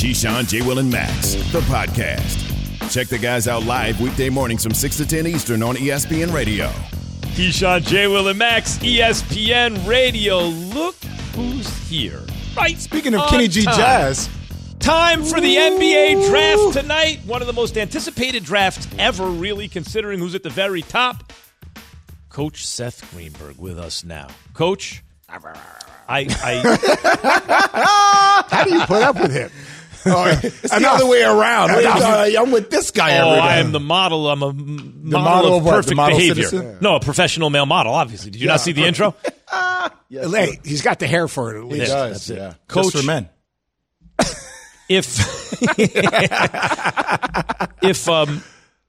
Keyshawn, J. Will, and Max, the podcast. Check the guys out live weekday mornings from 6 to 10 Eastern on ESPN Radio. Keyshawn, J. Will, and Max, ESPN Radio. Look who's here. Right. Speaking of Kenny G time. Jazz, Time for the NBA draft tonight. One of the most anticipated drafts ever, really, considering who's at the very top. Coach Seth Greenberg with us now. Coach, I, I How do you put up with him? Oh, it's the other way around. Wait, uh, I'm with this guy oh, every day. I am the model. I'm a m- model, model of of perfect model behavior. citizen? No, a professional male model. Obviously, did you not see the intro? Hey, he's got the hair for it at He least. does, yeah. Coach- Just for men. if if um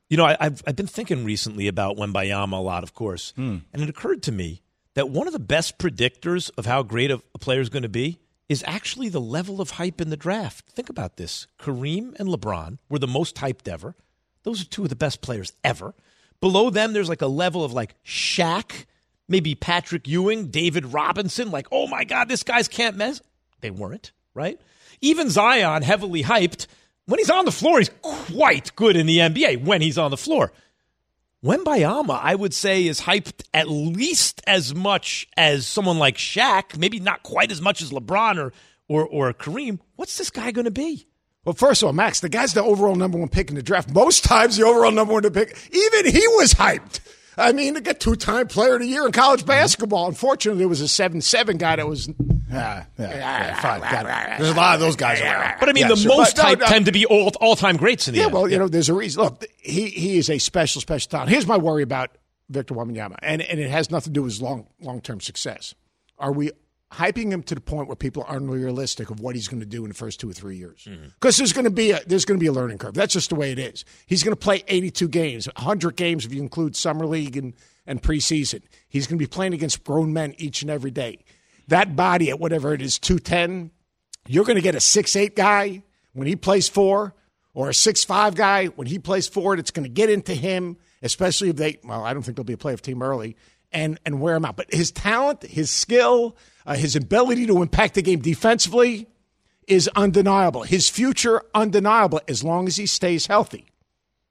you know I, I've I've been thinking recently about Wembanyama a lot, of course, and it occurred to me that one of the best predictors of how great a, a player is going to be is actually the level of hype in the draft. Think about this: Kareem and LeBron were the most hyped ever. Those are two of the best players ever. Below them, there's like a level of like Shaq, maybe Patrick Ewing, David Robinson. Like, oh my God, this guy's can't mess. They weren't, right? Even Zion, heavily hyped, when he's on the floor, he's quite good in the NBA when he's on the floor. Wembanyama, I would say, is hyped at least as much as someone like Shaq, maybe not quite as much as LeBron or or, or Kareem. What's this guy going to be? Well, first of all, Max, the guy's the overall number one pick in the draft. Most times, the overall number one pick, even he was hyped. I mean, to get two time player of the year in college mm-hmm. basketball. Unfortunately, there was a 7 7 guy that was. Yeah, yeah, yeah, fine, got it. There's a lot of those guys around. But I mean, Yeah, the sure. most But no, no. tend to be all all time greats in the Yeah, end. well, you know, there's a reason. Look, he, he is a special, special talent. Here's my worry about Victor Wembanyama, and, and it has nothing to do with his long long term success. Are we hyping him to the point where people are unrealistic of what he's going to do in the first two or three years? Mm-hmm. Because there's going to be a there's going to be a learning curve. That's just the way it is. He's going to play 82 games, 100 games if you include summer league and and preseason. He's going to be playing against grown men each and every day. That body at whatever it is, 210, you're going to get a six eight guy when he plays four, or a six five guy when he plays forward. It's going to get into him, especially if they. Well, I don't think there'll be a playoff team early, and and wear him out. But his talent, his skill, uh, his ability to impact the game defensively is undeniable. His future undeniable as long as he stays healthy.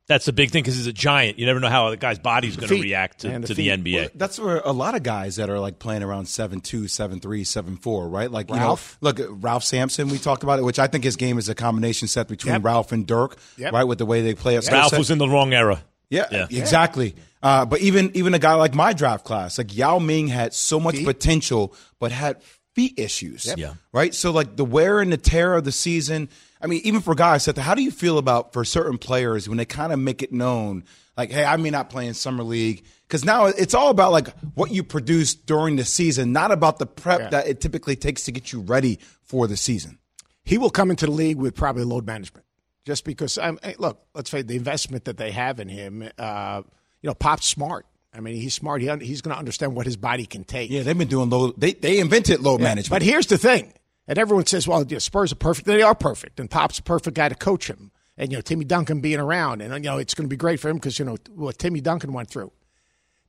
That's the big thing because he's a giant. You never know how the guy's body's going to react to, And the to the feet. NBA. That's where a lot of guys that are like playing around seven two, seven three, seven four, right? Like Ralph? you know, look Ralph Sampson. We talked about it, which I think his game is a combination set between Yep. Ralph and Dirk, Yep. right? With the way they play at Ralph was in the wrong era. Yeah, Yeah. exactly. Uh, but even even a guy like my draft class, like Yao Ming, had so much potential, but had feet issues. Yeah. Right. So like the wear and the tear of the season. I mean, even for guys, Seth, how do you feel about for certain players when they kind of make it known, like, hey, I may not play in summer league because now it's all about like what you produce during the season, not about the prep that it typically takes to get you ready for the season. he will come into the league with probably load management. Just because, um, hey, look, let's say the investment that they have in him, uh, you know, Pop's smart. I mean, he's smart. He he's going to understand what his body can take. Yeah, they've been doing low. They they invented load management. But here's the thing, and everyone says, well, yeah, Spurs are perfect. They are perfect, and Pop's a perfect guy to coach him. And, you know, Timmy Duncan being around, and, you know, it's going to be great for him because, you know, what Timmy Duncan went through.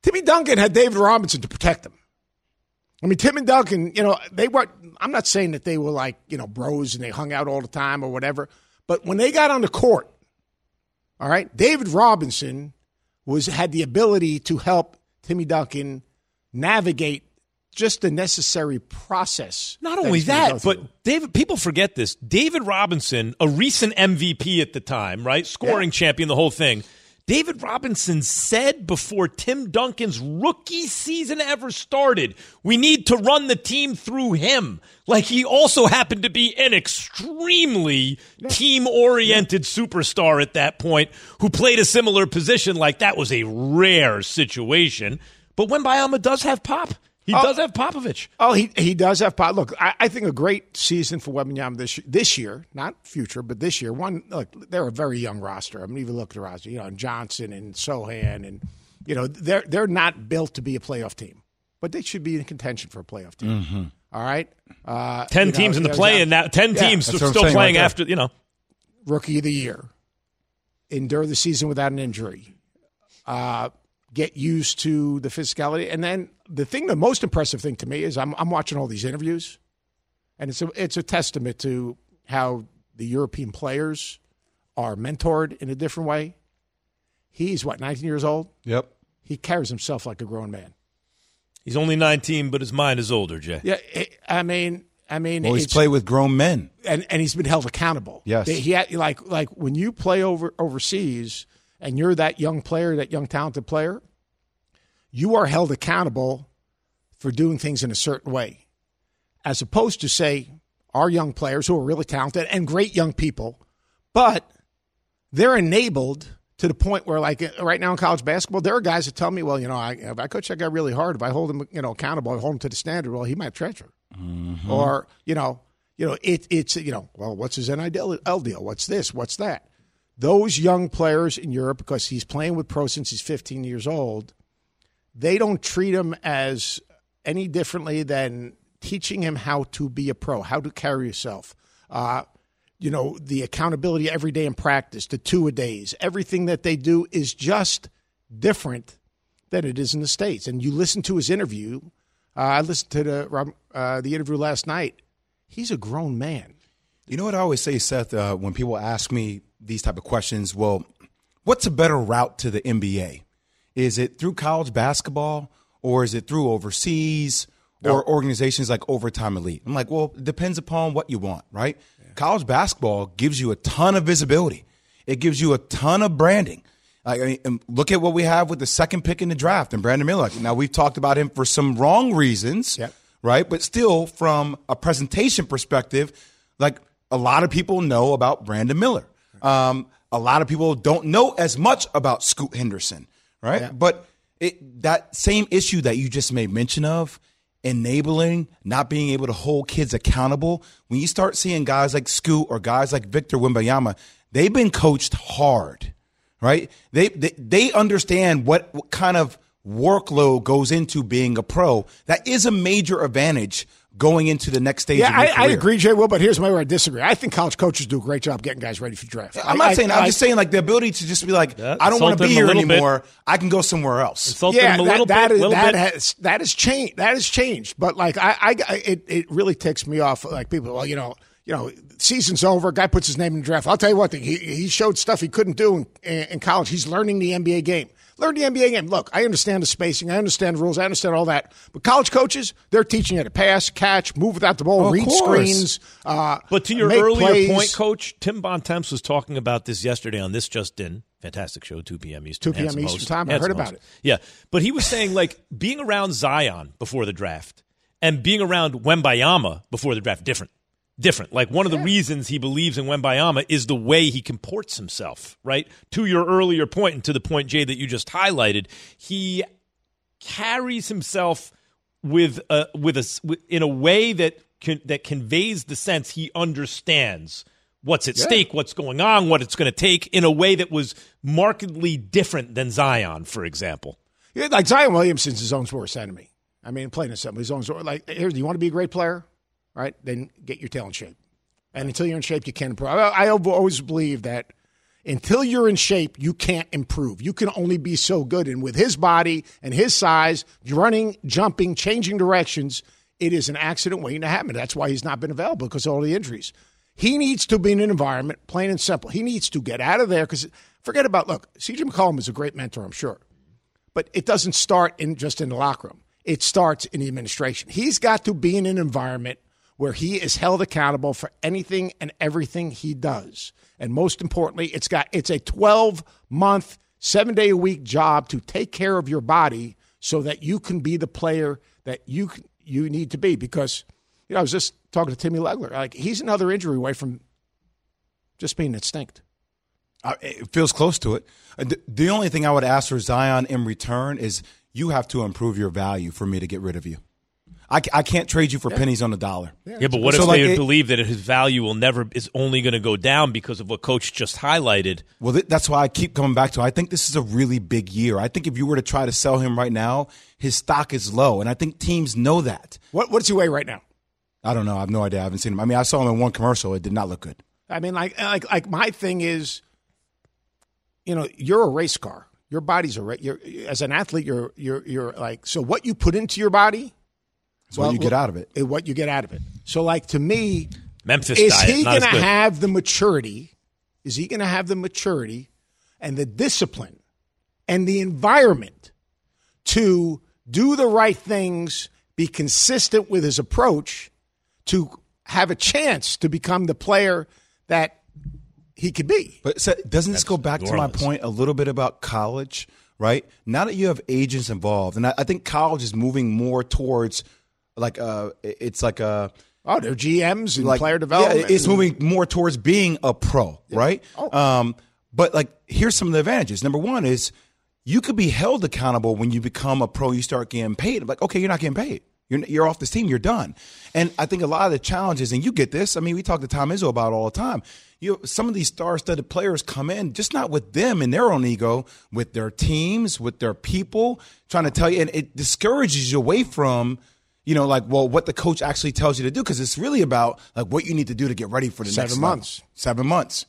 Timmy Duncan had David Robinson to protect him. I mean, Tim and Duncan, you know, they were. I'm not saying that they were like you know bros and they hung out all the time or whatever, but when they got on the court, all right, David Robinson was had the ability to help Timmy Duncan navigate just the necessary process. Not that only he's that, but. David, people forget this. David Robinson, a recent MVP at the time, right? Scoring champion, the whole thing. David Robinson said before Tim Duncan's rookie season ever started, we need to run the team through him. Like he also happened to be an extremely team oriented superstar at that point who played a similar position. Like that was a rare situation. But Wembanyama does have pop, he does have Popovich. Oh, he he does have Pop. Look, I, I think a great season for Wembanyama this this year, not future, but this year. One, look, they're a very young roster. I mean, even look at the roster. You know, and Johnson and Sochan, and you know, they're they're not built to be a playoff team, but they should be in contention for a playoff team. All right, uh, Ten you know, teams in the you know, play, and now ten Yeah, teams that's still what I'm saying playing right after. You know, rookie of the year, endure the season without an injury, uh, get used to the physicality, and then the thing, the most impressive thing to me is I'm I'm watching all these interviews, and it's a it's a testament to how the European players are mentored in a different way. He's what 19 years old. Yep. He carries himself like a grown man. He's only 19, but his mind is older, Jay. Yeah, it, I mean, I mean, Well, he's played with grown men. and and he's been held accountable. Yes. he had like like when you play over overseas and you're that young player, that young talented player, you are held accountable for doing things in a certain way, as opposed to say our young players who are really talented and great young people, but they're enabled to the point where, like right now in college basketball, there are guys that tell me, "Well, you know, I, if I coach that guy really hard, if I hold him, you know, accountable, I hold him to the standard, well, he might transfer." Mm-hmm. Or you know, you know, it, it's you know, well, what's his NIL deal? What's this? What's that? Those young players in Europe, because he's playing with pro since he's 15 years old, they don't treat him as any differently than teaching him how to be a pro, how to carry yourself. Uh, you know, the accountability every day in practice, the two a days, everything that they do is just different than it is in the states. And you listen to his interview. Uh, I listened to the uh, the interview last night. He's a grown man. You know what I always say, Seth, uh, when people ask me these type of questions? Well, what's a better route to the NBA? Is it through college basketball or is it through overseas or organizations like Overtime Elite? I'm like, well, it depends upon what you want, right? College basketball gives you a ton of visibility. It gives you a ton of branding. Like, I mean, look at what we have with the second pick in the draft and Brandon Miller. Now we've talked about him for some wrong reasons, Yep. right? But still, from a presentation perspective, like a lot of people know about Brandon Miller. Um, a lot of people don't know as much about Scoot Henderson, right? But it, that same issue that you just made mention of, enabling, not being able to hold kids accountable. When you start seeing guys like Scoot or guys like Victor Wembanyama, they've been coached hard, right? They they, they understand what, what kind of workload goes into being a pro. That is a major advantage going into the next stage. Yeah, of your I, I agree, Jay Will, but here's my where I disagree. I think college coaches do a great job getting guys ready for the draft. I'm I- not saying. I- I'm just saying, like the ability to just be like, Yeah, I don't want to be here little bit. anymore. I can go somewhere else. Insulted yeah, him a that, little that bit. is- little that bit. has that has changed. That has changed. But like I, I it, it really ticks me off. Like people, well, you know, you know, season's over. Guy puts his name in the draft. I'll tell you what. He he showed stuff he couldn't do in, in college. He's learning the NBA game. Learn the NBA game. Look, I understand the spacing. I understand the rules. I understand all that. But college coaches, they're teaching you to pass, catch, move without the ball, Of read course. screens. Uh, But to your make earlier plays. point, Coach, Tim Bontemps was talking about this yesterday on This Just In. Fantastic show, 2 p.m. Eastern. 2 p.m. Handsome Eastern host. time. I Handsome heard about host. it. Yeah. But he was saying, like, being around Zion before the draft and being around Wembanyama before the draft, different. Different. Like, one of the reasons he believes in Wembanyama is the way he comports himself, right? To your earlier point and to the point, Jay, that you just highlighted, he carries himself with a with a in a way that can, that conveys the sense he understands what's at stake, what's going on, what it's going to take in a way that was markedly different than Zion, for example. Yeah, like Zion Williamson's his own worst enemy. I mean, plain and simple, his own like here. Do you want to be a great player? Right, then get your tail in shape. And until you're in shape, you can't improve. I, I always believe that until you're in shape, you can't improve. You can only be so good. And with his body and his size, running, jumping, changing directions, it is an accident waiting to happen. That's why he's not been available because of all the injuries. He needs to be in an environment, plain and simple. He needs to get out of there because forget about look. CJ McCollum is a great mentor, I'm sure but it doesn't start in just in the locker room. It starts in the administration. He's got to be in an environment where he is held accountable for anything and everything he does. And most importantly, it's got it's a 12 month, 7 day a week job to take care of your body so that you can be the player that you you need to be because you know, I was just talking to Timmy Legler. Like he's another injury away from just being extinct. Uh, it feels close to it. Uh, The, the only thing I would ask for Zion in return is you have to improve your value for me to get rid of you. I, I can't trade you for pennies on the dollar. Yeah, but what So, if like, they it- believe that his value will never is only going to go down because of what Coach just highlighted? Well, th- that's why I keep coming back to. I think this is a really big year. I think if you were to try to sell him right now, his stock is low, and I think teams know that. What what does he weigh right now? I don't know. I have no idea. I haven't seen him. I mean, I saw him in one commercial. It did not look good. I mean, like, like, like my thing is, you know, you're a race car. Your body's a race. You're as an athlete, you're you're you're like so. What you put into your body, It's what you get out of it. is what you get out of it. So, like to me, Memphis is diet, he going to have the maturity? Is he going to have the maturity and the discipline and the environment to do the right things, be consistent with his approach, to have a chance to become the player that he could be? But so, doesn't this go back New to my point a little bit about college, right? Now that you have agents involved, and I, I think college is moving more towards like uh it's like a Oh, they're GMs and like player development. Yeah, it's moving more towards being a pro, right? Oh. Um, but like, here's some of the advantages. Number one is you could be held accountable when you become a pro. You start getting paid. Like, okay, you're not getting paid. You're you're off this team. You're done. And I think a lot of the challenges, and you get this. I mean, we talk to Tom Izzo about it all the time. You some of these star-studded players come in just not with them and their own ego, with their teams, with their people, trying to tell you, and it discourages you away from you know, like, well, what the coach actually tells you to do, because it's really about like what you need to do to get ready for the Seven next level. months. Seven months.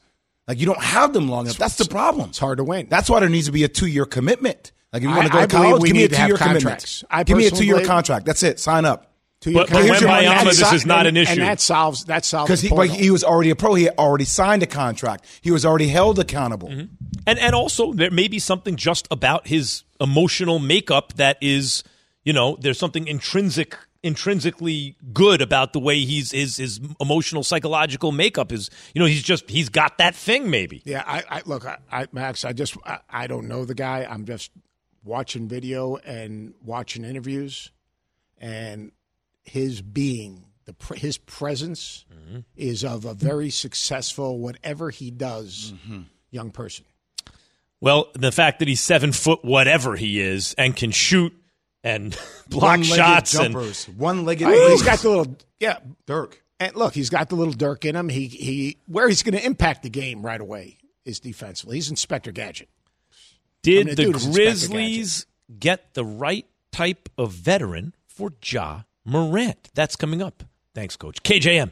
Like you don't have them long enough. That's the problem. It's hard to win. That's why there needs to be a two-year commitment. Like if you want to go I to college, give me a need to have two-year commitment. I give me a two-year believe- contract. That's it. Sign up. But- but contract. when And Wembanyama, that this is not an issue. and that solves that solves Because he, but portal. he was already a pro. He had already signed a contract. He was already held accountable. Mm-hmm. And and also there may be something just about his emotional makeup that is, you know, there's something intrinsic intrinsically good about the way he's his his emotional psychological makeup is you know he's just he's got that thing maybe Yeah, I, I look, I, I Max. I just, I, I don't know the guy. I'm just watching video and watching interviews, and his being, the his presence mm-hmm. is of a very successful, whatever he does, mm-hmm. young person. well the fact that he's seven foot whatever he is and can shoot and block One-legged shots and. One-legged. I mean, he's moves. got the little, yeah. Dirk. And look, he's got the little Dirk in him. He he, where he's going to impact the game right away is defensively. He's Inspector Gadget. did I mean, the dude is Inspector Grizzlies get the right type of veteran for Ja Morant that's coming up thanks coach KJM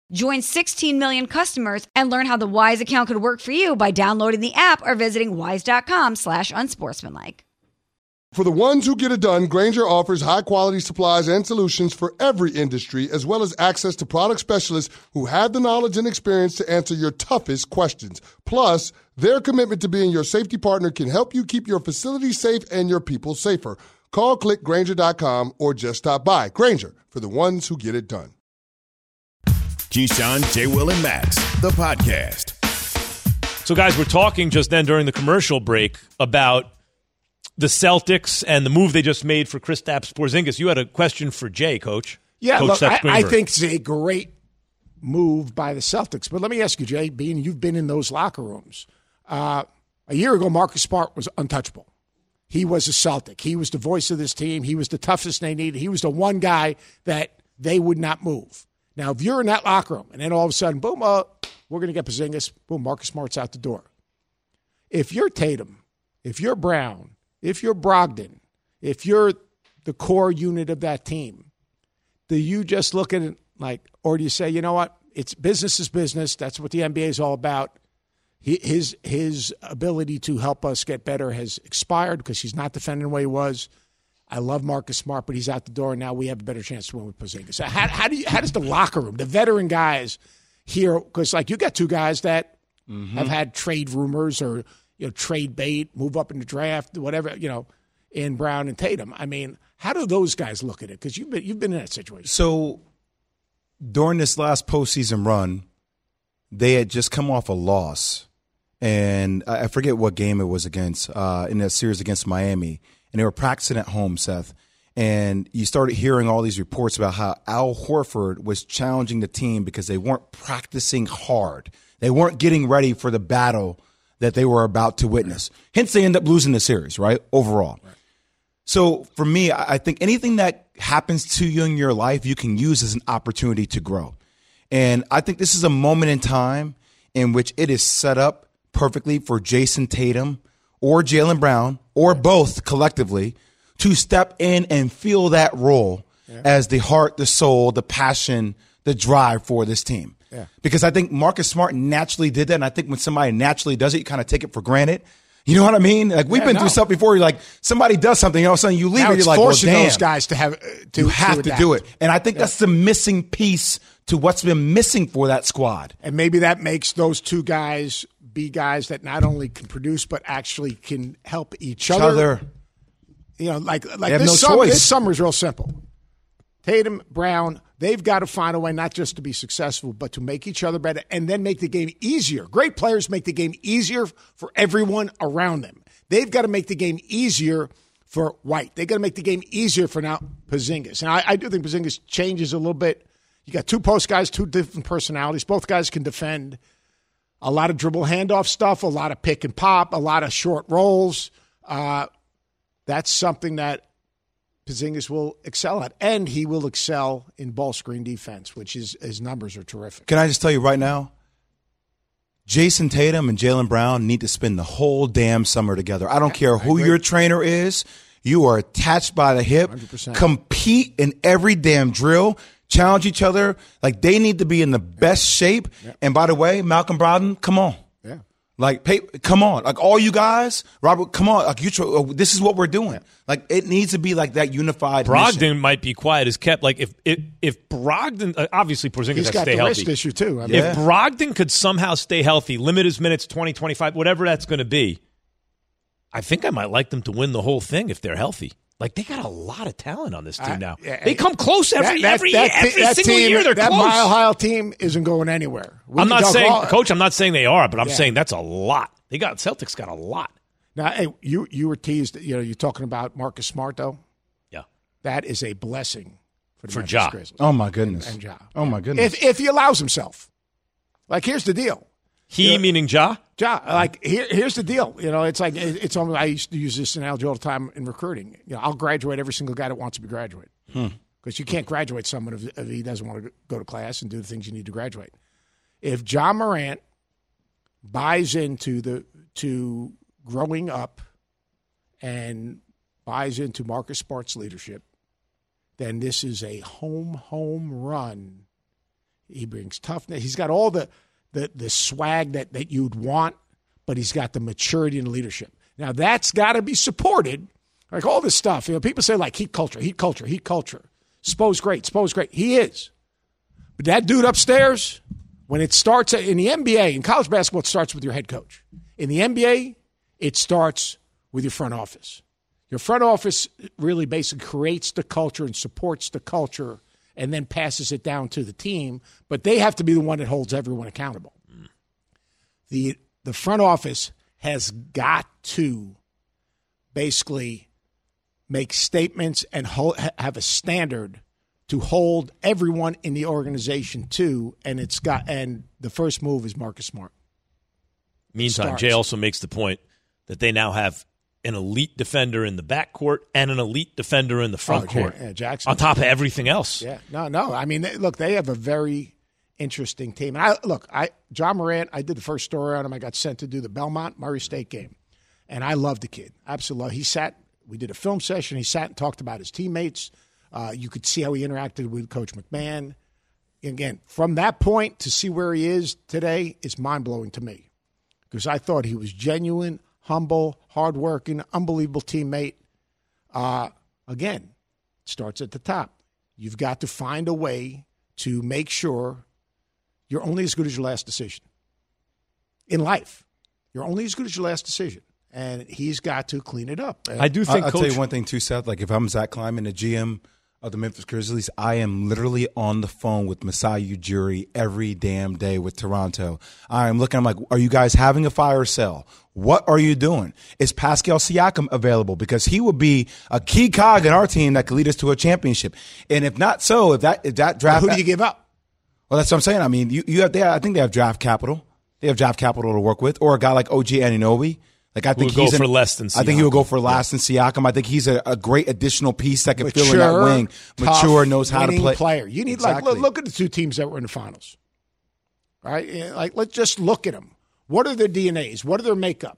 Join 16 million customers and learn how the Wise account could work for you by downloading the app or visiting wise.com slash unsportsmanlike. For the ones who get it done, Grainger offers high quality supplies and solutions for every industry, as well as access to product specialists who have the knowledge and experience to answer your toughest questions. Plus, their commitment to being your safety partner can help you keep your facility safe and your people safer. Call click clickgrainger.com or just stop by. Grainger for the ones who get it done. Keyshawn, J. Will, and Max, the podcast. So, guys, we're talking just then during the commercial break about the Celtics and the move they just made for Kristaps Porzingis. You had a question for Jay, Coach. Yeah, Coach look, I, I think it's a great move by the Celtics. But let me ask you, Jay, being you've been in those locker rooms, uh, a year ago, Marcus Smart was untouchable. He was a Celtic. He was the voice of this team. He was the toughest they needed. He was the one guy that they would not move. Now, if you're in that locker room and then all of a sudden, boom, uh, we're going to get Porzingis, boom, Marcus Smart's out the door. If you're Tatum, if you're Brown, if you're Brogdon, if you're the core unit of that team, do you just look at it like, or do you say, you know what, it's business is business. That's what the NBA is all about. His his ability to help us get better has expired because he's not defending the way he was. I love Marcus Smart, but he's out the door, and now we have a better chance to win with Porzingis. So how, how do you, how does the locker room, the veteran guys here, because like you got two guys that have had trade rumors or you know trade bait, move up in the draft, whatever you know, in Brown and Tatum. I mean, how do those guys look at it? Because you've been you've been in that situation. So during this last postseason run, they had just come off a loss, and I I forget what game it was against uh, in that series against Miami, and they were practicing at home, Seth. And you started hearing all these reports about how Al Horford was challenging the team because they weren't practicing hard. They weren't getting ready for the battle that they were about to witness. Hence, they end up losing the series, right? Overall. So for me, I I think anything that happens to you in your life, you can use as an opportunity to grow. And I think this is a moment in time in which it is set up perfectly for Jayson Tatum or Jaylen Brown or both collectively to step in and feel that role as the heart, the soul, the passion, the drive for this team. Yeah. Because I think Marcus Smart naturally did that. And I think when somebody naturally does it, you kind of take it for granted. You know what I mean? Like we've Yeah, been no. through stuff before. You're like somebody does something, all of a sudden you leave Now and you're like, well, forcing damn, those guys to have uh, to you have to, adapt. do it. And I think that's the missing piece to what's been missing for that squad. and maybe that makes those two guys be guys that not only can produce but actually can help each Each other. other. You know, like like this, no sum- choice. this summer's real simple. Tatum, Brown, they've got to find a way not just to be successful, but to make each other better and then make the game easier. Great players make the game easier for everyone around them. They've got to make the game easier for White. They've got to make the game easier for now Porzingis. And I, I do think Porzingis changes a little bit. You got two post guys, two different personalities. Both guys can defend. A lot of dribble handoff stuff, a lot of pick and pop, a lot of short rolls. Uh, that's something that Porzingis will excel at, and he will excel in ball screen defense, which is his numbers are terrific. Can I just tell you right now? Jayson Tatum and Jaylen Brown need to spend the whole damn summer together. I don't care who your trainer is. You are attached by the hip. 100%. Compete in every damn drill. Challenge each other. Like they need to be in the best shape. And by the way, Malcolm Brogdon, come on. Yeah. Like, pay, come on, like all you guys, Robert, come on, like you. tr- uh, This is what we're doing. Like, it needs to be like that unified. Brogdon mission. might be quiet as kept. Like if if if Brogdon, uh, obviously Porzingis He's has to got stay the healthy. wrist issue too. I mean, Yeah. If Brogdon could somehow stay healthy, limit his minutes 20, 25, whatever that's going to be, I think I might like them to win the whole thing if they're healthy. Like they got a lot of talent on this team I- now. yeah, they come close every that- that- every that- year, every that single team- year. They're that close. Mile High team isn't going anywhere. We I'm not saying, all- coach. I'm not saying they are, but I'm Yeah. saying that's a lot. They got Celtics got a lot. Now, hey, you you were teased. You know, you're talking about Marcus Smart though. Yeah. That is a blessing for the For Memphis Ja. Grizzlies. Oh my goodness. And Ja. Oh my goodness. If if he allows himself, like here's the deal. He meaning Ja. Ja, like here, here's the deal. You know, it's like it- it's. Almost, I used to use this analogy all the time in recruiting. You know, I'll graduate every single guy that wants to be graduate hmm. because you can't graduate someone if, if he doesn't want to go to class and do the things you need to graduate. If Ja Morant buys into the to growing up and buys into Marcus Smart's leadership, then this is a home home run. He brings toughness. He's got all the the the swag that that you'd want, but he's got the maturity and leadership. Now that's got to be supported. Like all this stuff, you know, people say like heat culture, heat culture, heat culture. Spo's great, Spo's great. He is. But that dude upstairs, when it starts in the NBA, in college basketball, it starts with your head coach. In the NBA, it starts with your front office. Your front office really basically creates the culture and supports the culture and then passes it down to the team, but they have to be the one that holds everyone accountable. The the front office has got to basically make statements and hold, have a standard to hold everyone in the organization to and it's got and the first move is Marcus Smart. Meantime, Starts. Jay also makes the point that they now have an elite defender in the backcourt and an elite defender in the front Oh, court. yeah, Jackson. on top of everything else. Yeah, no, no. I mean, they, look, they have a very interesting team. And I look, I Ja Morant. I did the first story on him. I got sent to do the Belmont Murray State game, and I love the kid. Absolutely, he sat. We did a film session. He sat and talked about his teammates. Uh, you could see how he interacted with Coach McMahon. Again, from that point to see where he is today is mind blowing to me because I thought he was genuine, humble, hardworking, unbelievable teammate. Uh, again, it starts at the top. You've got to find a way to make sure you're only as good as your last decision. In life, you're only as good as your last decision. And he's got to clean it up. I do I- think I'll Coach. tell you one thing too, Seth. Like if I'm Zach Kleiman, the GM of the Memphis Grizzlies, I am literally on the phone with Masai Ujiri every damn day with Toronto. I am looking. I'm like, are you guys having a fire sale? What are you doing? Is Pascal Siakam available? Because he would be a key cog in our team that could lead us to a championship. And if not so, if that if that draft, Who do you give up? well, that's what I'm saying. I mean, you, you have, they, I think they have draft capital. They have draft capital to work with, or a guy like OG Anunoby. Like I think would go he's an- for less than I think he would go for less than Siakam. I think he's a, a great additional piece that can fill in that Mature, wing. tough, Mature, knows how to winning play. player. You need Exactly. like look, look at the two teams that were in the finals. right? Like, let's just look at them. What are their DNAs? What are their makeup?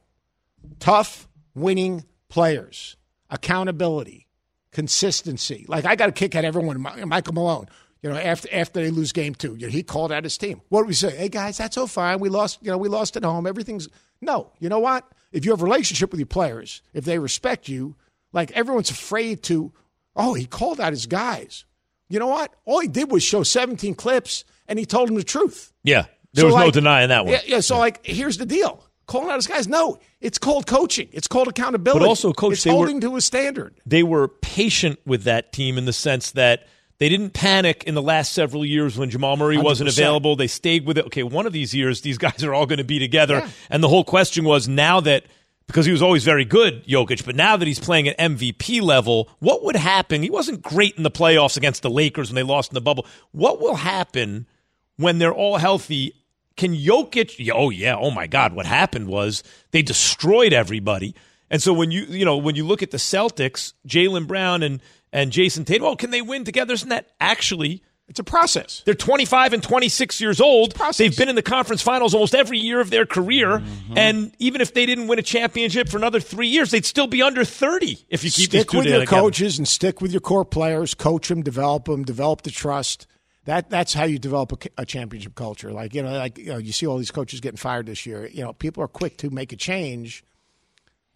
Tough, winning players, accountability, consistency. Like, I got to kick at everyone. Michael Malone, you know, after after they lose game two, you know, he called out his team. What do we say? Hey guys, that's all fine. We lost, you know, we lost at home. Everything's no. You know what? If you have a relationship with your players, if they respect you, like everyone's afraid to. Oh, he called out his guys. You know what? All he did was show 17 clips, and he told them the truth. Yeah, there so was like, no denying that one. Yeah, yeah so yeah. like, here's the deal: calling out his guys. No, it's called coaching. It's called accountability. But also, coach, it's holding were, to a standard. They were patient with that team in the sense that they didn't panic in the last several years when Jamal Murray was not available. They stayed with it. Okay, one of these years, these guys are all going to be together. Yeah. And the whole question was now that because he was always very good, Jokic, but now that he's playing at MVP level, what would happen? He wasn't great in the playoffs against the Lakers when they lost in the bubble. What will happen when they're all healthy? Can Jokic? Oh yeah, oh my God! What happened was they destroyed everybody. And so when you you know when you look at the Celtics, Jaylen Brown and and Jayson Tatum. Well, can they win together? Isn't that actually? It's a process. They're 25 and 26 years old. They've been in the conference finals almost every year of their career. Mm-hmm. And even if they didn't win a championship for another three years, they'd still be under 30 if you keep stick with your together. coaches and stick with your core players. Coach them, develop them, develop the trust. That that's how you develop a, a championship culture. Like you know, like you know, you see all these coaches getting fired this year. You know, people are quick to make a change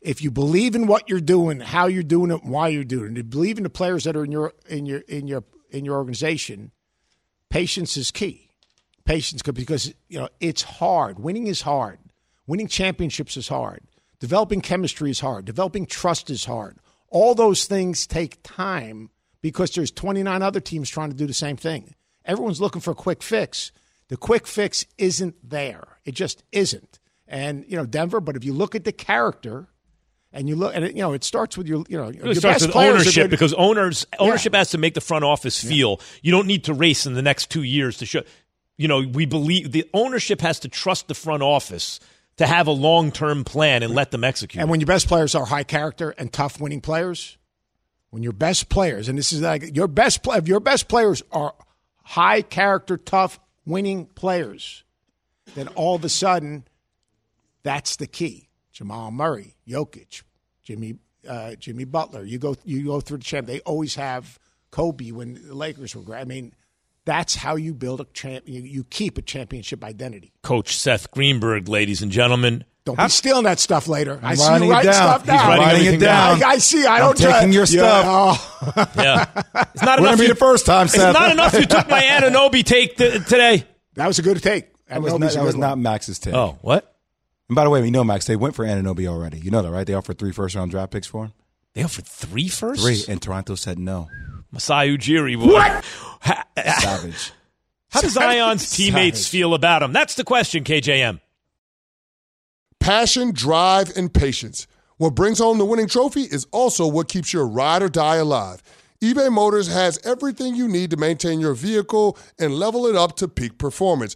if you believe in what you're doing, how you're doing it, why you're doing it, you believe in the players that are in your in your in your in your organization, patience is key. Patience because you know it's hard. Winning is hard. Winning championships is hard. Developing chemistry is hard. Developing trust is hard. All those things take time because there's 29 other teams trying to do the same thing. Everyone's looking for a quick fix. The quick fix isn't there. It just isn't. And you know Denver, but if you look at the character and you look and it, you know it starts with your you know it your starts with ownership because owners ownership yeah. has to make the front office feel yeah. you don't need to race in the next two years to show you know we believe the ownership has to trust the front office to have a long term plan and let them execute. And when your best players are high character and tough winning players, when your best players and this is like your best if your best players are high character, tough winning players, then all of a sudden that's the key. Jamal Murray, Jokic, Jimmy uh, Jimmy Butler. You go you go through the champ. They always have Kobe when the Lakers were great. I mean, that's how you build a champ. You, you keep a championship identity. Coach Seth Greenberg, ladies and gentlemen. Don't be stealing that stuff later. I'm I see you writing stuff down. He's writing, writing it down. I, I, see. I don't I'm taking your stuff. Yeah. Oh. yeah. It's not enough. be the first time, Seth. It's not enough you took my Anunoby take th- today. That was a good take. That was, not, that was not Max's take. Oh, what? And by the way, we know Max. They went for Anunoby already. You know that, right? They offered three first round draft picks for him. They offered three first. Three, and Toronto said no. Masai Ujiri. Boy. What? Savage. How does Zion's teammates Savage. feel about him? That's the question, KJM. Passion, drive, and patience. What brings home the winning trophy is also what keeps your ride or die alive. eBay Motors has everything you need to maintain your vehicle and level it up to peak performance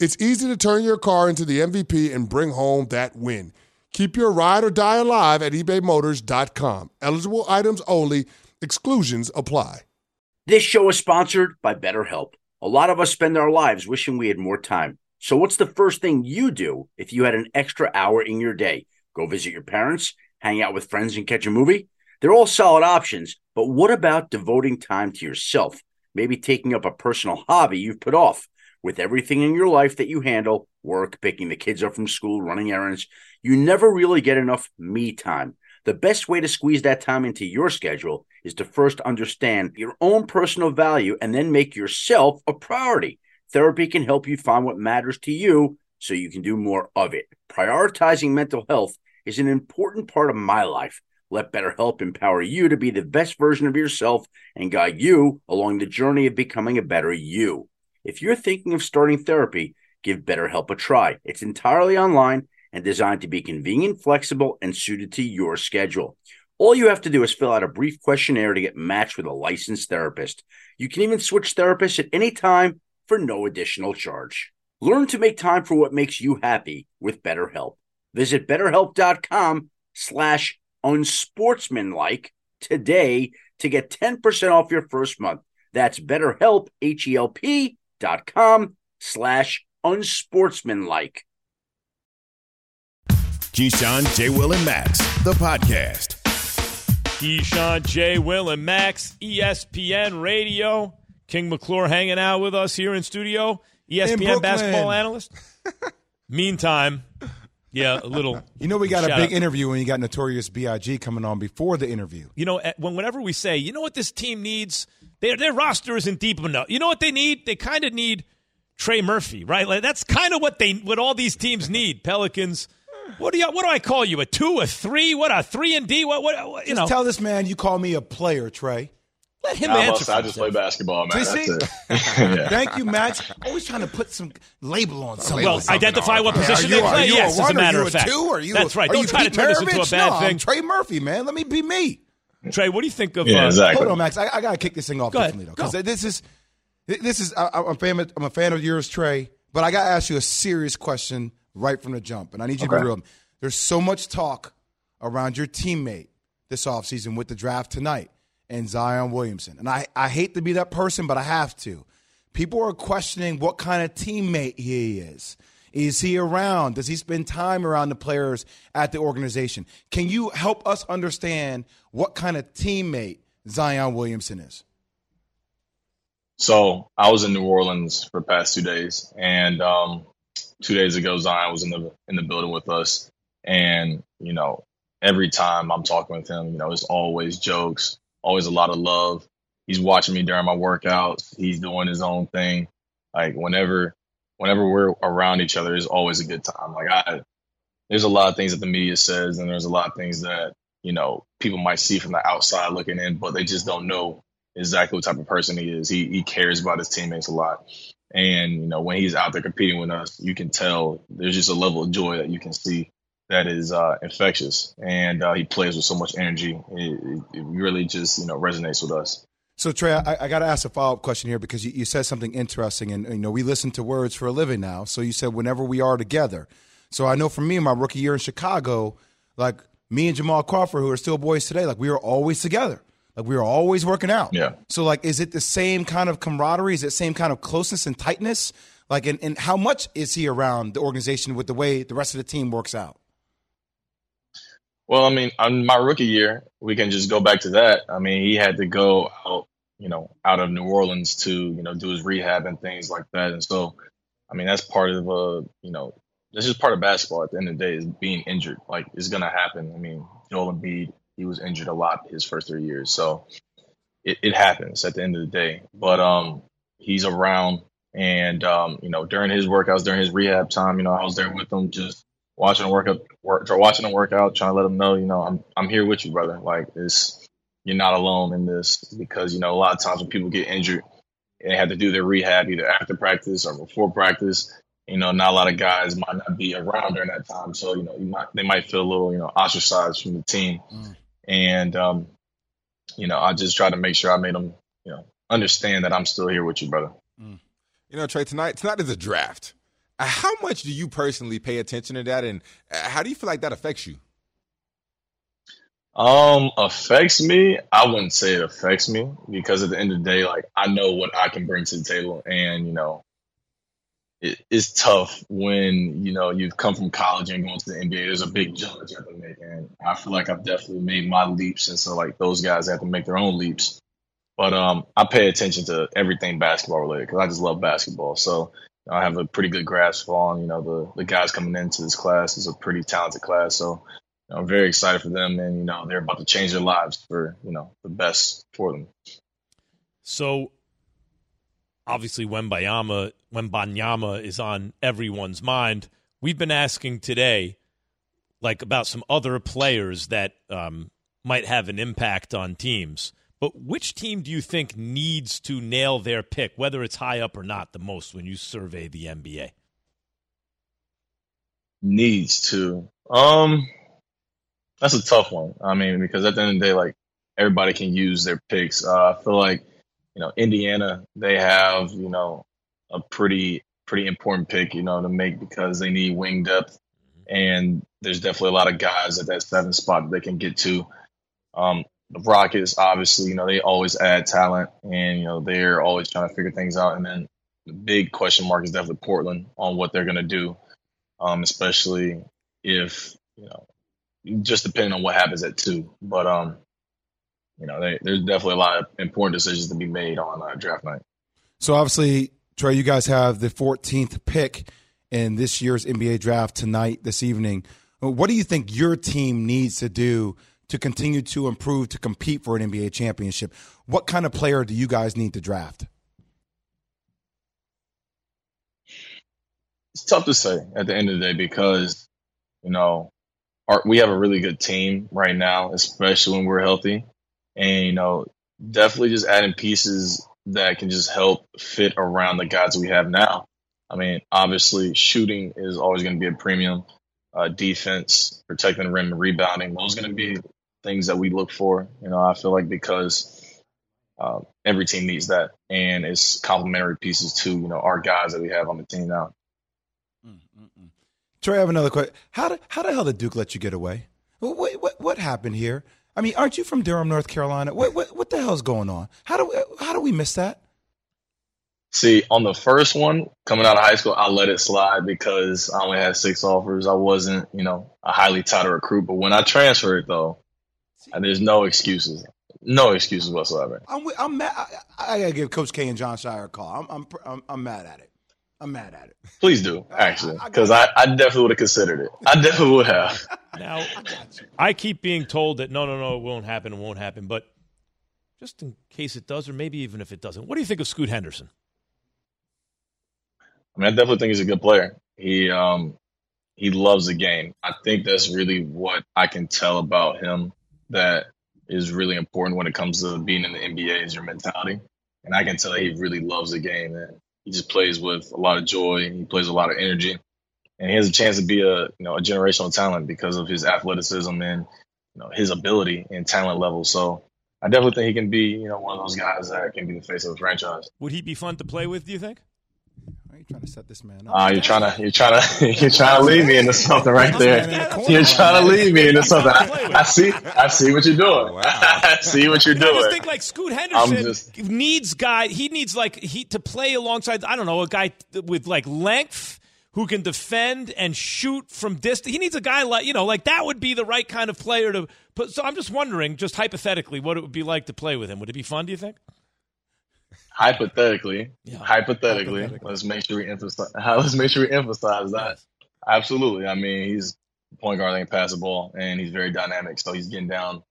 it's easy to turn your car into the MVP and bring home that win. Keep your ride or die alive at ebaymotors.com. Eligible items only, exclusions apply. This show is sponsored by BetterHelp. A lot of us spend our lives wishing we had more time. So, what's the first thing you do if you had an extra hour in your day? Go visit your parents, hang out with friends, and catch a movie? They're all solid options, but what about devoting time to yourself? Maybe taking up a personal hobby you've put off with everything in your life that you handle work, picking the kids up from school, running errands you never really get enough me time. The best way to squeeze that time into your schedule is to first understand your own personal value and then make yourself a priority. Therapy can help you find what matters to you so you can do more of it. Prioritizing mental health is an important part of my life. Let BetterHelp empower you to be the best version of yourself and guide you along the journey of becoming a better you. If you're thinking of starting therapy, give BetterHelp a try. It's entirely online and designed to be convenient, flexible, and suited to your schedule. All you have to do is fill out a brief questionnaire to get matched with a licensed therapist. You can even switch therapists at any time for no additional charge. Learn to make time for what makes you happy with BetterHelp. Visit betterhelp.com slash unsportsmanlike today to get 10% off your first month. That's betterhelp, H-E-L-P dot com slash unsportsmanlike. Keyshawn, J. Will, and Max, the podcast. Keyshawn, J. Will, and Max, ESPN Radio. King McClure hanging out with us here in studio. ESPN Brooklyn. basketball analyst. Meantime, yeah, a little. You know, we got a big out. interview when you got Notorious B.I.G. coming on before the interview. You know, whenever we say, you know what this team needs, their their roster isn't deep enough. You know what they need? They kind of need Trey Murphy, right? Like that's kind of what they what all these teams need. Pelicans. What do you? What do I call you? A two? A three? What a three and D? What? What? what you Just know? tell this man you call me a player, Trey. let him I, answer. must, for I just play basketball, man. See, That's it. yeah. Thank you, Matt. Always trying to put some label on something. Well, identify what position Are they play. yes, a as a matter are you of fact. a two? Are you That's right. Are Don't you try to Pete turn this into a bad no, thing. I'm Trey Murphy, man. Let me be me. Trey, what do you think of? Yeah, uh, exactly. Hold on, Max. I, I got to kick this thing off Go ahead. though, because this is this is I, I'm a fan. Of, I'm a fan of yours, Trey. But I got to ask you a serious question right from the jump, and I need you to be real. There's so much talk around your teammate this offseason with the draft tonight and Zion Williamson, and I I hate to be that person, but I have to. People are questioning what kind of teammate he is. Is he around? Does he spend time around the players at the organization? Can you help us understand what kind of teammate Zion Williamson is? So I was in New Orleans for past two days, and um, two days ago Zion was in the in the building with us, and you know every time I'm talking with him, you know it's always jokes, always a lot of love. He's watching me during my workouts. He's doing his own thing. Like whenever whenever we're around each other, is always a good time. Like I, there's a lot of things that the media says, and there's a lot of things that you know people might see from the outside looking in, but they just don't know exactly what type of person he is. He he cares about his teammates a lot. And, you know, when he's out there competing with us, you can tell there's just a level of joy that you can see that is uh, infectious. And uh, he plays with so much energy. It, it, really just, you know, resonates with us. So Trey, I, I got to ask a follow up question here because you, you said something interesting, and you know we listen to words for a living now. So you said whenever we are together. So I know for me, my rookie year in Chicago, like me and Jamal Crawford, who are still boys today, like we were always together. Like we were always working out. Yeah. So like, is it the same kind of camaraderie? Is it same kind of closeness and tightness? Like, and, and how much is he around the organization with the way the rest of the team works out? Well, I mean, on my rookie year, we can just go back to that. I mean, he had to go out, you know, out of New Orleans to, you know, do his rehab and things like that. And so, I mean, that's part of, a, you know, this is part of basketball at the end of the day is being injured. Like, it's to happen. I mean, Joel Embiid, he was injured a lot his first three years. So it, it happens at the end of the day. But um, he's around. And, um, you know, during his workouts, during his rehab time, you know, I was there with him just watching him work up, work, watching him work out, trying to let them know, you know, I'm I'm here with you, brother. Like this, you're not alone in this because you know a lot of times when people get injured and they have to do their rehab either after practice or before practice, you know, not a lot of guys might not be around during that time, so you know, you might they might feel a little, you know, ostracized from the team, and um, you know, I just try to make sure I made them, you know, understand that I'm still here with you, brother. You know, Trey, tonight tonight is a draft. How much do you personally pay attention to that, and uh, how do you feel like that affects you? Um, affects me. I wouldn't say it affects me because at the end of the day, like I know what I can bring to the table, and you know, it, it's tough when you know you've come from college and going to the NBA. There's a big jump that you have to make, and I feel like I've definitely made my leaps, and so like those guys have to make their own leaps. But um, I pay attention to everything basketball related because I just love basketball. So I have a pretty good grasp on you know the the guys coming into this class is a pretty talented class. So I'm very excited for them, and you know they're about to change their lives for you know the best for them. So obviously Wembayama Wembanyama is on everyone's mind. We've been asking today like about some other players that um, might have an impact on teams. But which team do you think needs to nail their pick, whether it's high up or not, the most when you survey the NBA? needs to. Um, that's a tough one. I mean, because at the end of the day, like everybody can use their picks. Uh, I feel like you know Indiana, they have you know a pretty pretty important pick, you know, to make because they need wing depth, and there's definitely a lot of guys at that seven spot that they can get to. Um, the Rockets, obviously, you know, they always add talent, and you know they're always trying to figure things out. And then the big question mark is definitely Portland on what they're going to do, um, especially if you know, just depending on what happens at two. But um, you know, they, there's definitely a lot of important decisions to be made on uh, draft night. So obviously, Trey, you guys have the 14th pick in this year's NBA draft tonight, this evening. What do you think your team needs to do to continue to improve to compete for an NBA championship? What kind of player do you guys need to draft? It's tough to say at the end of the day because, you know, our, we have a really good team right now, especially when we're healthy. And, you know, definitely just adding pieces that can just help fit around the guys we have now. I mean, obviously, shooting is always going to be a premium. Uh, defense, protecting the rim, rebounding, those going to be things that we look for. You know, I feel like because uh, every team needs that, and it's complementary pieces to you know our guys that we have on the team now. Mm, mm, mm. Trey, I have another question. How did how the hell did Duke let you get away? What what, what happened here? I mean, aren't you from Durham, North Carolina? What what what the hell's going on? How do we, how do we miss that? See, on the first one, coming out of high school, I let it slide because I only had six offers. I wasn't, you know, a highly touted recruit. But when I transferred, though, there's no excuses. No excuses whatsoever. I'm I'm mad. I, I gotta give Coach K and Jon Scheyer a call. I'm I'm I'm, I'm mad at it. I'm mad at it. Please do, actually, because I, I, definitely would have considered it. I definitely would have. Now, I keep being told that no, no, no, it won't happen, it won't happen. But just in case it does, or maybe even if it doesn't, what do you think of Scoot Henderson? I mean, I definitely think he's a good player. He um he loves the game. I think that's really what I can tell about him that is really important when it comes to being in the NBA is your mentality. And I can tell he really loves the game and he just plays with a lot of joy. And He plays a lot of energy. And he has a chance to be a you know a generational talent because of his athleticism and you know his ability and talent level. So I definitely think he can be, you know, one of those guys that can be the face of the franchise. Would he be fun to play with, do you think? You trying to set this man up? Uh, you're trying to you're trying to you're trying to lead me into something right there. You're trying to lead me into something. I, I see I see what you're doing. Wow. I see what you're doing. I just think like Scoot Henderson just, needs guy. He needs like he to play alongside. I don't know a guy with like length who can defend and shoot from distance. He needs a guy like you know like that would be the right kind of player to put. So I'm just wondering, just hypothetically, what it would be like to play with him. Would it be fun? Do you think? Hypothetically, yeah. hypothetically, hypothetically, let's make sure we emphasize. Let's make sure we emphasize that. Yes. Absolutely. I mean, he's point guard that can pass the ball, and he's very dynamic. So he's getting down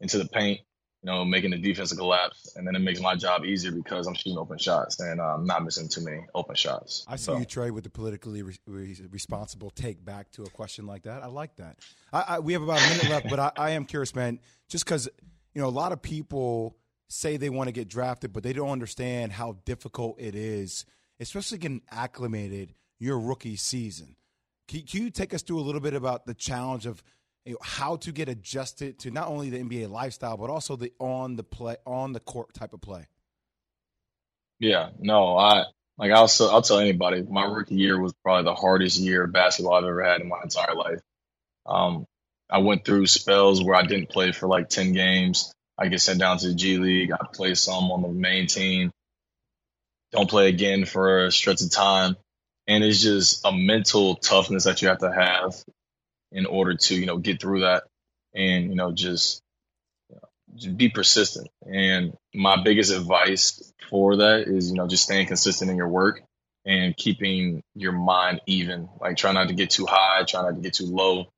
into the paint, you know, making the defense collapse, and then it makes my job easier because I'm shooting open shots and I'm not missing too many open shots. I see so. you, Trey, with the politically re- re- responsible take back to a question like that. I like that. I, I, we have about a minute left, but I, I am curious, man. Just because you know a lot of people say they want to get drafted, but they don't understand how difficult it is, especially getting acclimated your rookie season. Can, can you take us through a little bit about the challenge of you know, how to get adjusted to not only the NBA lifestyle, but also the on the play on the court type of play? Yeah, no, I like I'll I'll tell anybody. My rookie year was probably the hardest year of basketball I've ever had in my entire life. Um, I went through spells where I didn't play for like ten games. I get sent down to the G League. I play some on the main team. Don't play again for a stretch of time. And it's just a mental toughness that you have to have in order to, you know, get through that and, you know, just, you know, just be persistent. And my biggest advice for that is, you know, just staying consistent in your work and keeping your mind even. Like try not to get too high, try not to get too low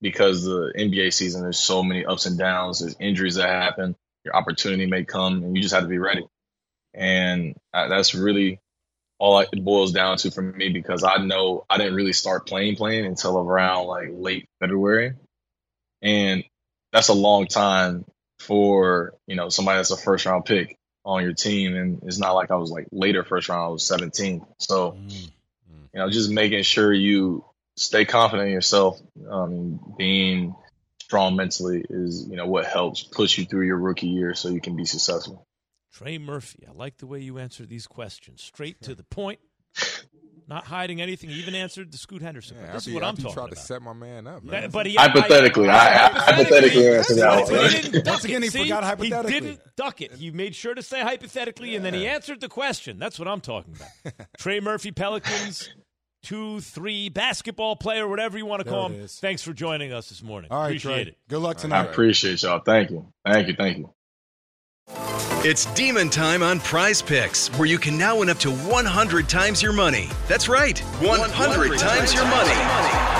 because the NBA season, there's so many ups and downs. There's injuries that happen. Your opportunity may come, and you just have to be ready. And that's really all it boils down to for me because I know I didn't really start playing playing until around like late February, and that's a long time for you know somebody that's a first round pick on your team. And it's not like I was like later first round. I was 17, so mm-hmm. you know just making sure you stay confident in yourself. Um, being strong mentally is you know what helps push you through your rookie year so you can be successful. Trey Murphy, I like the way you answer these questions. Straight to the point, not hiding anything. He even answered the Scoot Henderson. Yeah, this is what I'm after you talking tried about. to set my man up, Yeah, man. but he, Hypothetically, I- I- hypothetically answered that one. he didn't duck Once again, he See? forgot hypothetically. He didn't duck it. He made sure to say hypothetically, and then he answered the question. That's what I'm talking about. Trey Murphy, Pelicans, two, three, basketball player, whatever you want to There call him. is. Thanks for joining us this morning. All right, Appreciate Trey. it. Good luck tonight. I appreciate y'all. Thank you. Thank you. Thank you. It's demon time on PrizePicks, where you can now win up to 100 times your money. That's right, 100 times your money.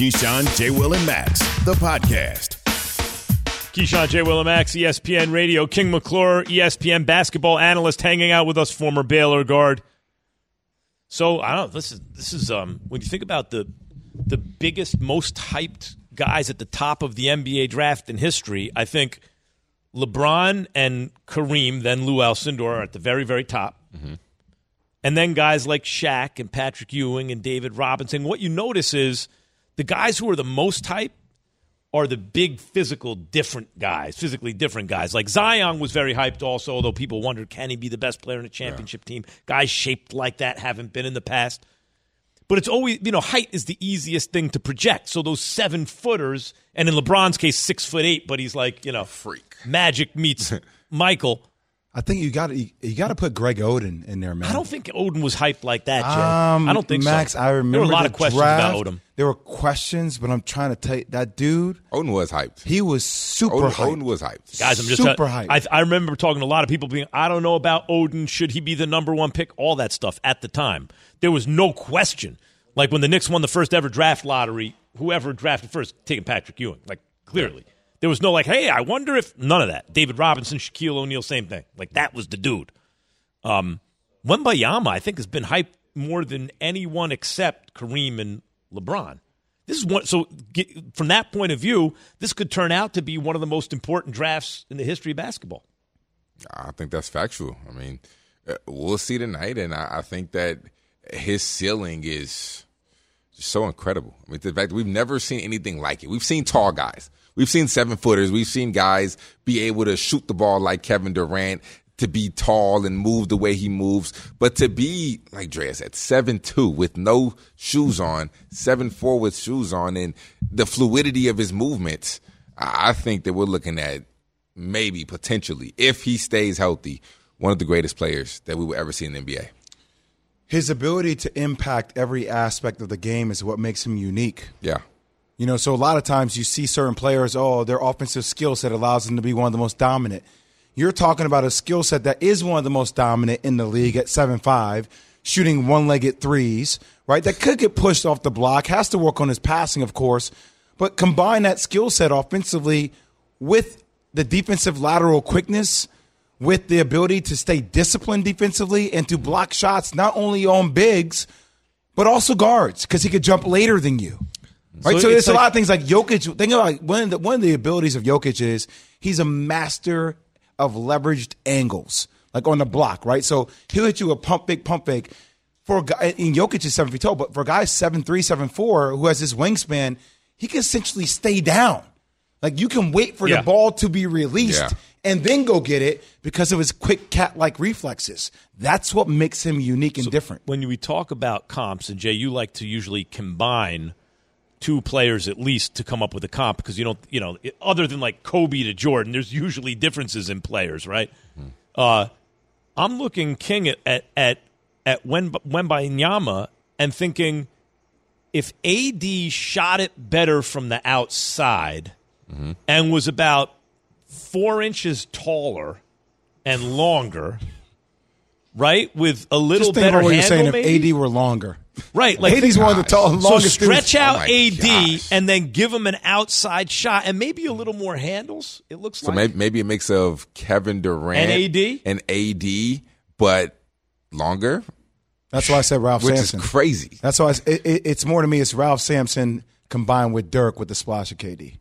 Keyshawn, J. Will, and Max, the podcast. Keyshawn J. Willimax, ESPN Radio. King McClure, ESPN basketball analyst, hanging out with us, former Baylor guard. So I don't know. This is this is um when you think about the the biggest, most hyped guys at the top of the NBA draft in history. I think LeBron and Kareem, then Lou Alcindor are at the very very top, and then guys like Shaq and Patrick Ewing and David Robinson. What you notice is the guys who are the most hyped are the big physical different guys, physically different guys. Like Zion was very hyped also, although people wondered can he be the best player in a championship team? Guys shaped like that haven't been in the past. But it's always, you know, height is the easiest thing to project. So those seven footers, and in LeBron's case, six foot eight, but he's like, you know, freak. Magic meets Michael. I think you got you, you got to put Greg Oden in there, man. I don't think Oden was hyped like that, Jay. Um, I don't think Max, so. I remember there were a lot the of questions draft. about Oden. There were questions, but I'm trying to tell you that dude. Oden was hyped. He was super Oden, hyped. Oden was hyped. Guys, I'm just super hyped. I, I remember talking to a lot of people being, I don't know about Oden. Should he be the number one pick? All that stuff at the time. There was no question. Like when the Knicks won the first ever draft lottery, whoever drafted first, taking Patrick Ewing. Like clearly. There was no like, hey, I wonder if none of that. David Robinson, Shaquille O'Neal, same thing. Like that was the dude. Um, Wembanyama, I think, has been hyped more than anyone except Kareem and LeBron. This is one. So, get, from that point of view, this could turn out to be one of the most important drafts in the history of basketball. I think that's factual. I mean, uh, we'll see tonight, and I, I think that his ceiling is just so incredible. I mean, the fact we've never seen anything like it. We've seen tall guys, we've seen seven footers, we've seen guys be able to shoot the ball like Kevin Durant, to be tall and move the way he moves, but to be like Drea said, seven two with no shoes on, seven four with shoes on, and the fluidity of his movements. I I think that we're looking at maybe potentially, if he stays healthy, one of the greatest players that we will ever see in the NBA. His ability to impact every aspect of the game is what makes him unique. Yeah. You know, so a lot of times you see certain players, oh, their offensive skill set allows them to be one of the most dominant. You're talking about a skill set that is one of the most dominant in the league at seven five, shooting one legged threes, right? That could get pushed off the block, has to work on his passing, of course, but combine that skill set offensively with the defensive lateral quickness, with the ability to stay disciplined defensively and to block shots not only on bigs, but also guards, because he could jump later than you. Mm-hmm. Right, so, So there's it's a lot of things like Jokic. Think about one of the one of the abilities of Jokic is he's a master of leveraged angles, like on the block, right? So he'll hit you a pump fake, pump fake. For a guy, and Jokic is seven feet tall, but for a guy seven three, seven four, who has this wingspan, he can essentially stay down. Like you can wait for Yeah. the ball to be released Yeah. and then go get it because of his quick cat like reflexes. That's what makes him unique and different. when we talk about comps, and Jay, you like to usually combine two players at least to come up with a comp because you don't, you know, other than like Kobe to Jordan, there's usually differences in players, right? Uh, I'm looking King at at at, at Wen- Wembanyama and thinking if AD shot it better from the outside and was about four inches taller and longer. Right, with a little Just think better about what you're handle, saying if? AD were longer. Right, like AD's one of the tall, so longest stretch dudes. out Oh my AD gosh. and then give him an outside shot and maybe a little more handles. It looks So like maybe, maybe a mix of Kevin Durant And AD? and AD, but longer, That's why I said Ralph which Sampson. is crazy. That's why I s- it, it, it's more to me. It's Ralph Sampson combined with Dirk with the splash of KD.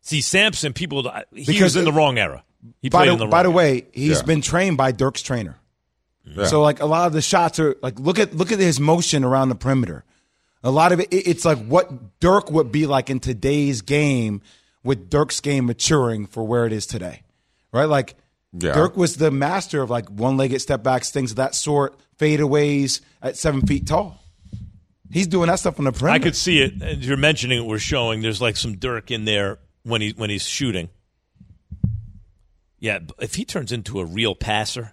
See Sampson. People, he Because was in the wrong era. He by played the, in the by the era. way, he's Yeah. been trained by Dirk's trainer. Yeah. So like a lot of the shots are like look at look at his motion around the perimeter. A lot of it, it- it's like what Dirk would be like in today's game, with Dirk's game maturing for where it is today, right? Like Yeah. Dirk was the master of like one-legged step backs, things of that sort, fadeaways at seven feet tall. He's doing that stuff on the perimeter. I could see it. As you're mentioning it, we're showing there's like some Dirk in there when he when he's shooting. Yeah, if he turns into a real passer,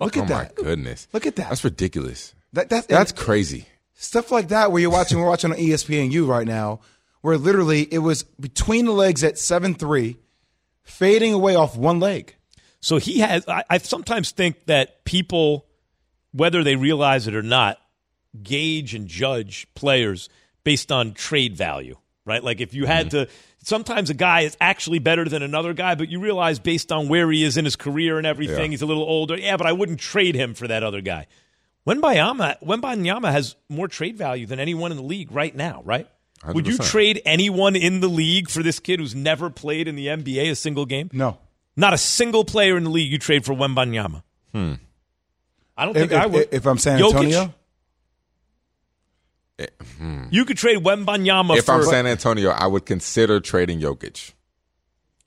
look oh at that. my goodness, Look at that. That's ridiculous. That, that, That's and crazy. Stuff like that where you're watching, we're watching on ESPNU right now, where literally it was between the legs at 7 3, fading away off one leg. So he has. I, I sometimes think that people, whether they realize it or not, gauge and judge players based on trade value, right? Like if you had to, sometimes a guy is actually better than another guy, but you realize based on where he is in his career and everything, Yeah. he's a little older. Yeah, but I wouldn't trade him for that other guy. Wembanyama, Wembanyama has more trade value than anyone in the league right now, right? Would you trade anyone in the league for this kid who's never played in the NBA a single game? No. Not a single player in the league you trade for Wembanyama. Hmm. I don't If, think I would if I'm San Jokic? Antonio, You could trade Wembanyama If for I'm San Antonio, I would consider trading Jokic.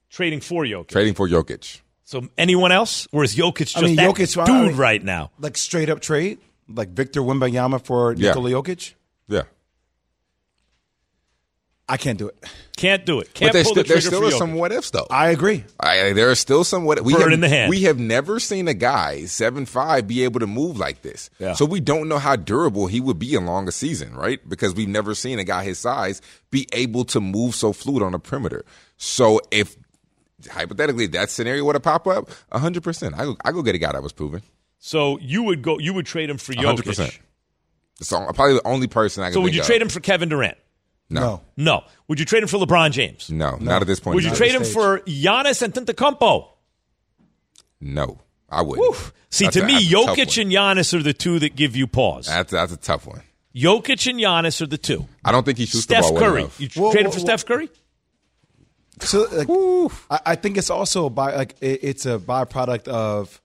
trading for Jokic. Trading for Jokic. So anyone else, or is Jokic just I mean, that Jokic, I dude mean- right now? like straight up trade, like Victor Wembanyama for Yeah. Nikola Jokic, Yeah. I can't do it. Can't do it. Can't but there's pull still, the there's trigger still for are some what ifs though. I agree. I, there are still some what we Bird have, in the hand. We have never seen a guy seven five be able to move like this. Yeah. So we don't know how durable he would be in longer season, right? Because we've never seen a guy his size be able to move so fluid on a perimeter. So if hypothetically that scenario were to pop up, hundred percent, I go, I go get a guy that was proven. So you would go. You would trade him for hundred Jokic. percent. So probably the only person I can. So would think you of. trade him for Kevin Durant? No, No. Would you trade him for LeBron James? no, not at this point. Would you Not at trade this him stage. for Giannis and Antetokounmpo? No, I wouldn't. See, That's to a- me, that's a tough Jokic one. and Giannis are the two that give you pause. That's that's a tough one. Jokic and Giannis are the two. I don't think he shoots Steph the ball well Curry. enough. You Whoa, trade him whoa, for whoa. Steph Curry? So like, I, I think it's also by like it, it's a byproduct of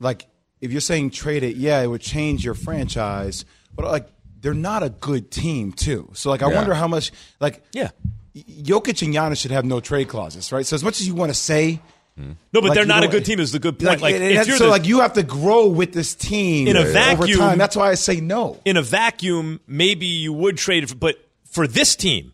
like if you're saying trade it, yeah, it would change your franchise, but like they're not a good team too. So like I Yeah. wonder how much like Yeah. Jokic and Giannis should have no trade clauses, right? So as much as you want to say. Mm-hmm. No, but like, they're you not a good team. Is the good point? Like, Like, it- if you're so the, like you have to grow with this team In a over vacuum- time. That's why I say no. in a vacuum, maybe you would trade it, for, but for this team,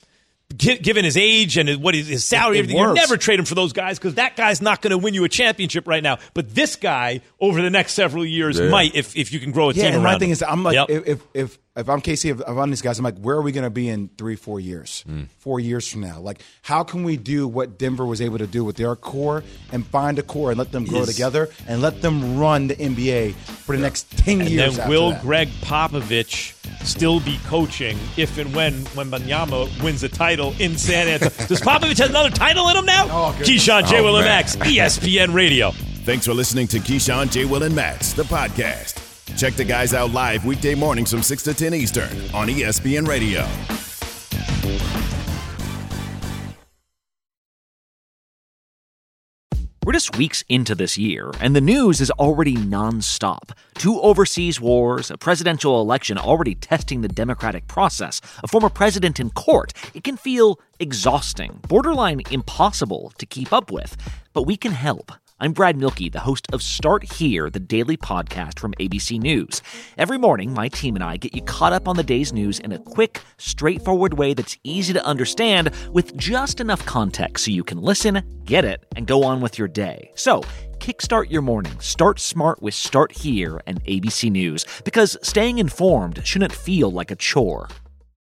given his age and what his, his salary, It everything, you works. never trade him for those guys because that guy's not going to win you a championship right now. But this guy, over the next several years, Yeah. might if, if you can grow a Yeah, team and around my thing him. is, I'm like, Yep. if, if if if I'm Casey, if I'm on these guys, I'm like, where are we going to be in three, four years, Hmm. four years from now? Like, how can we do what Denver was able to do with their core and find a core and let them grow Is- together and let them run the NBA for the next ten and years? then will that. Gregg Popovich still be coaching if and when Wembanyama wins a title in San Antonio? Does Popovich have another title in him now? Oh, goodness. Keyshawn J. Oh, Will and man. Max, ESPN Radio. Thanks for listening to Keyshawn, J. Will, and Max, the podcast. Check the guys out live weekday mornings from 6 to 10 Eastern on ESPN Radio. We're just weeks into this year, and the news is already nonstop. Two overseas wars, a presidential election already testing the democratic process, a former president in court. It can feel exhausting, borderline impossible to keep up with. But we can help. I'm Brad Mielke, the host of Start Here, the daily podcast from ABC News. Every morning, my team and I get you caught up on the day's news in a quick, straightforward way that's easy to understand with just enough context so you can listen, get it, and go on with your day. So, kickstart your morning. Start smart with Start Here and ABC News because staying informed shouldn't feel like a chore.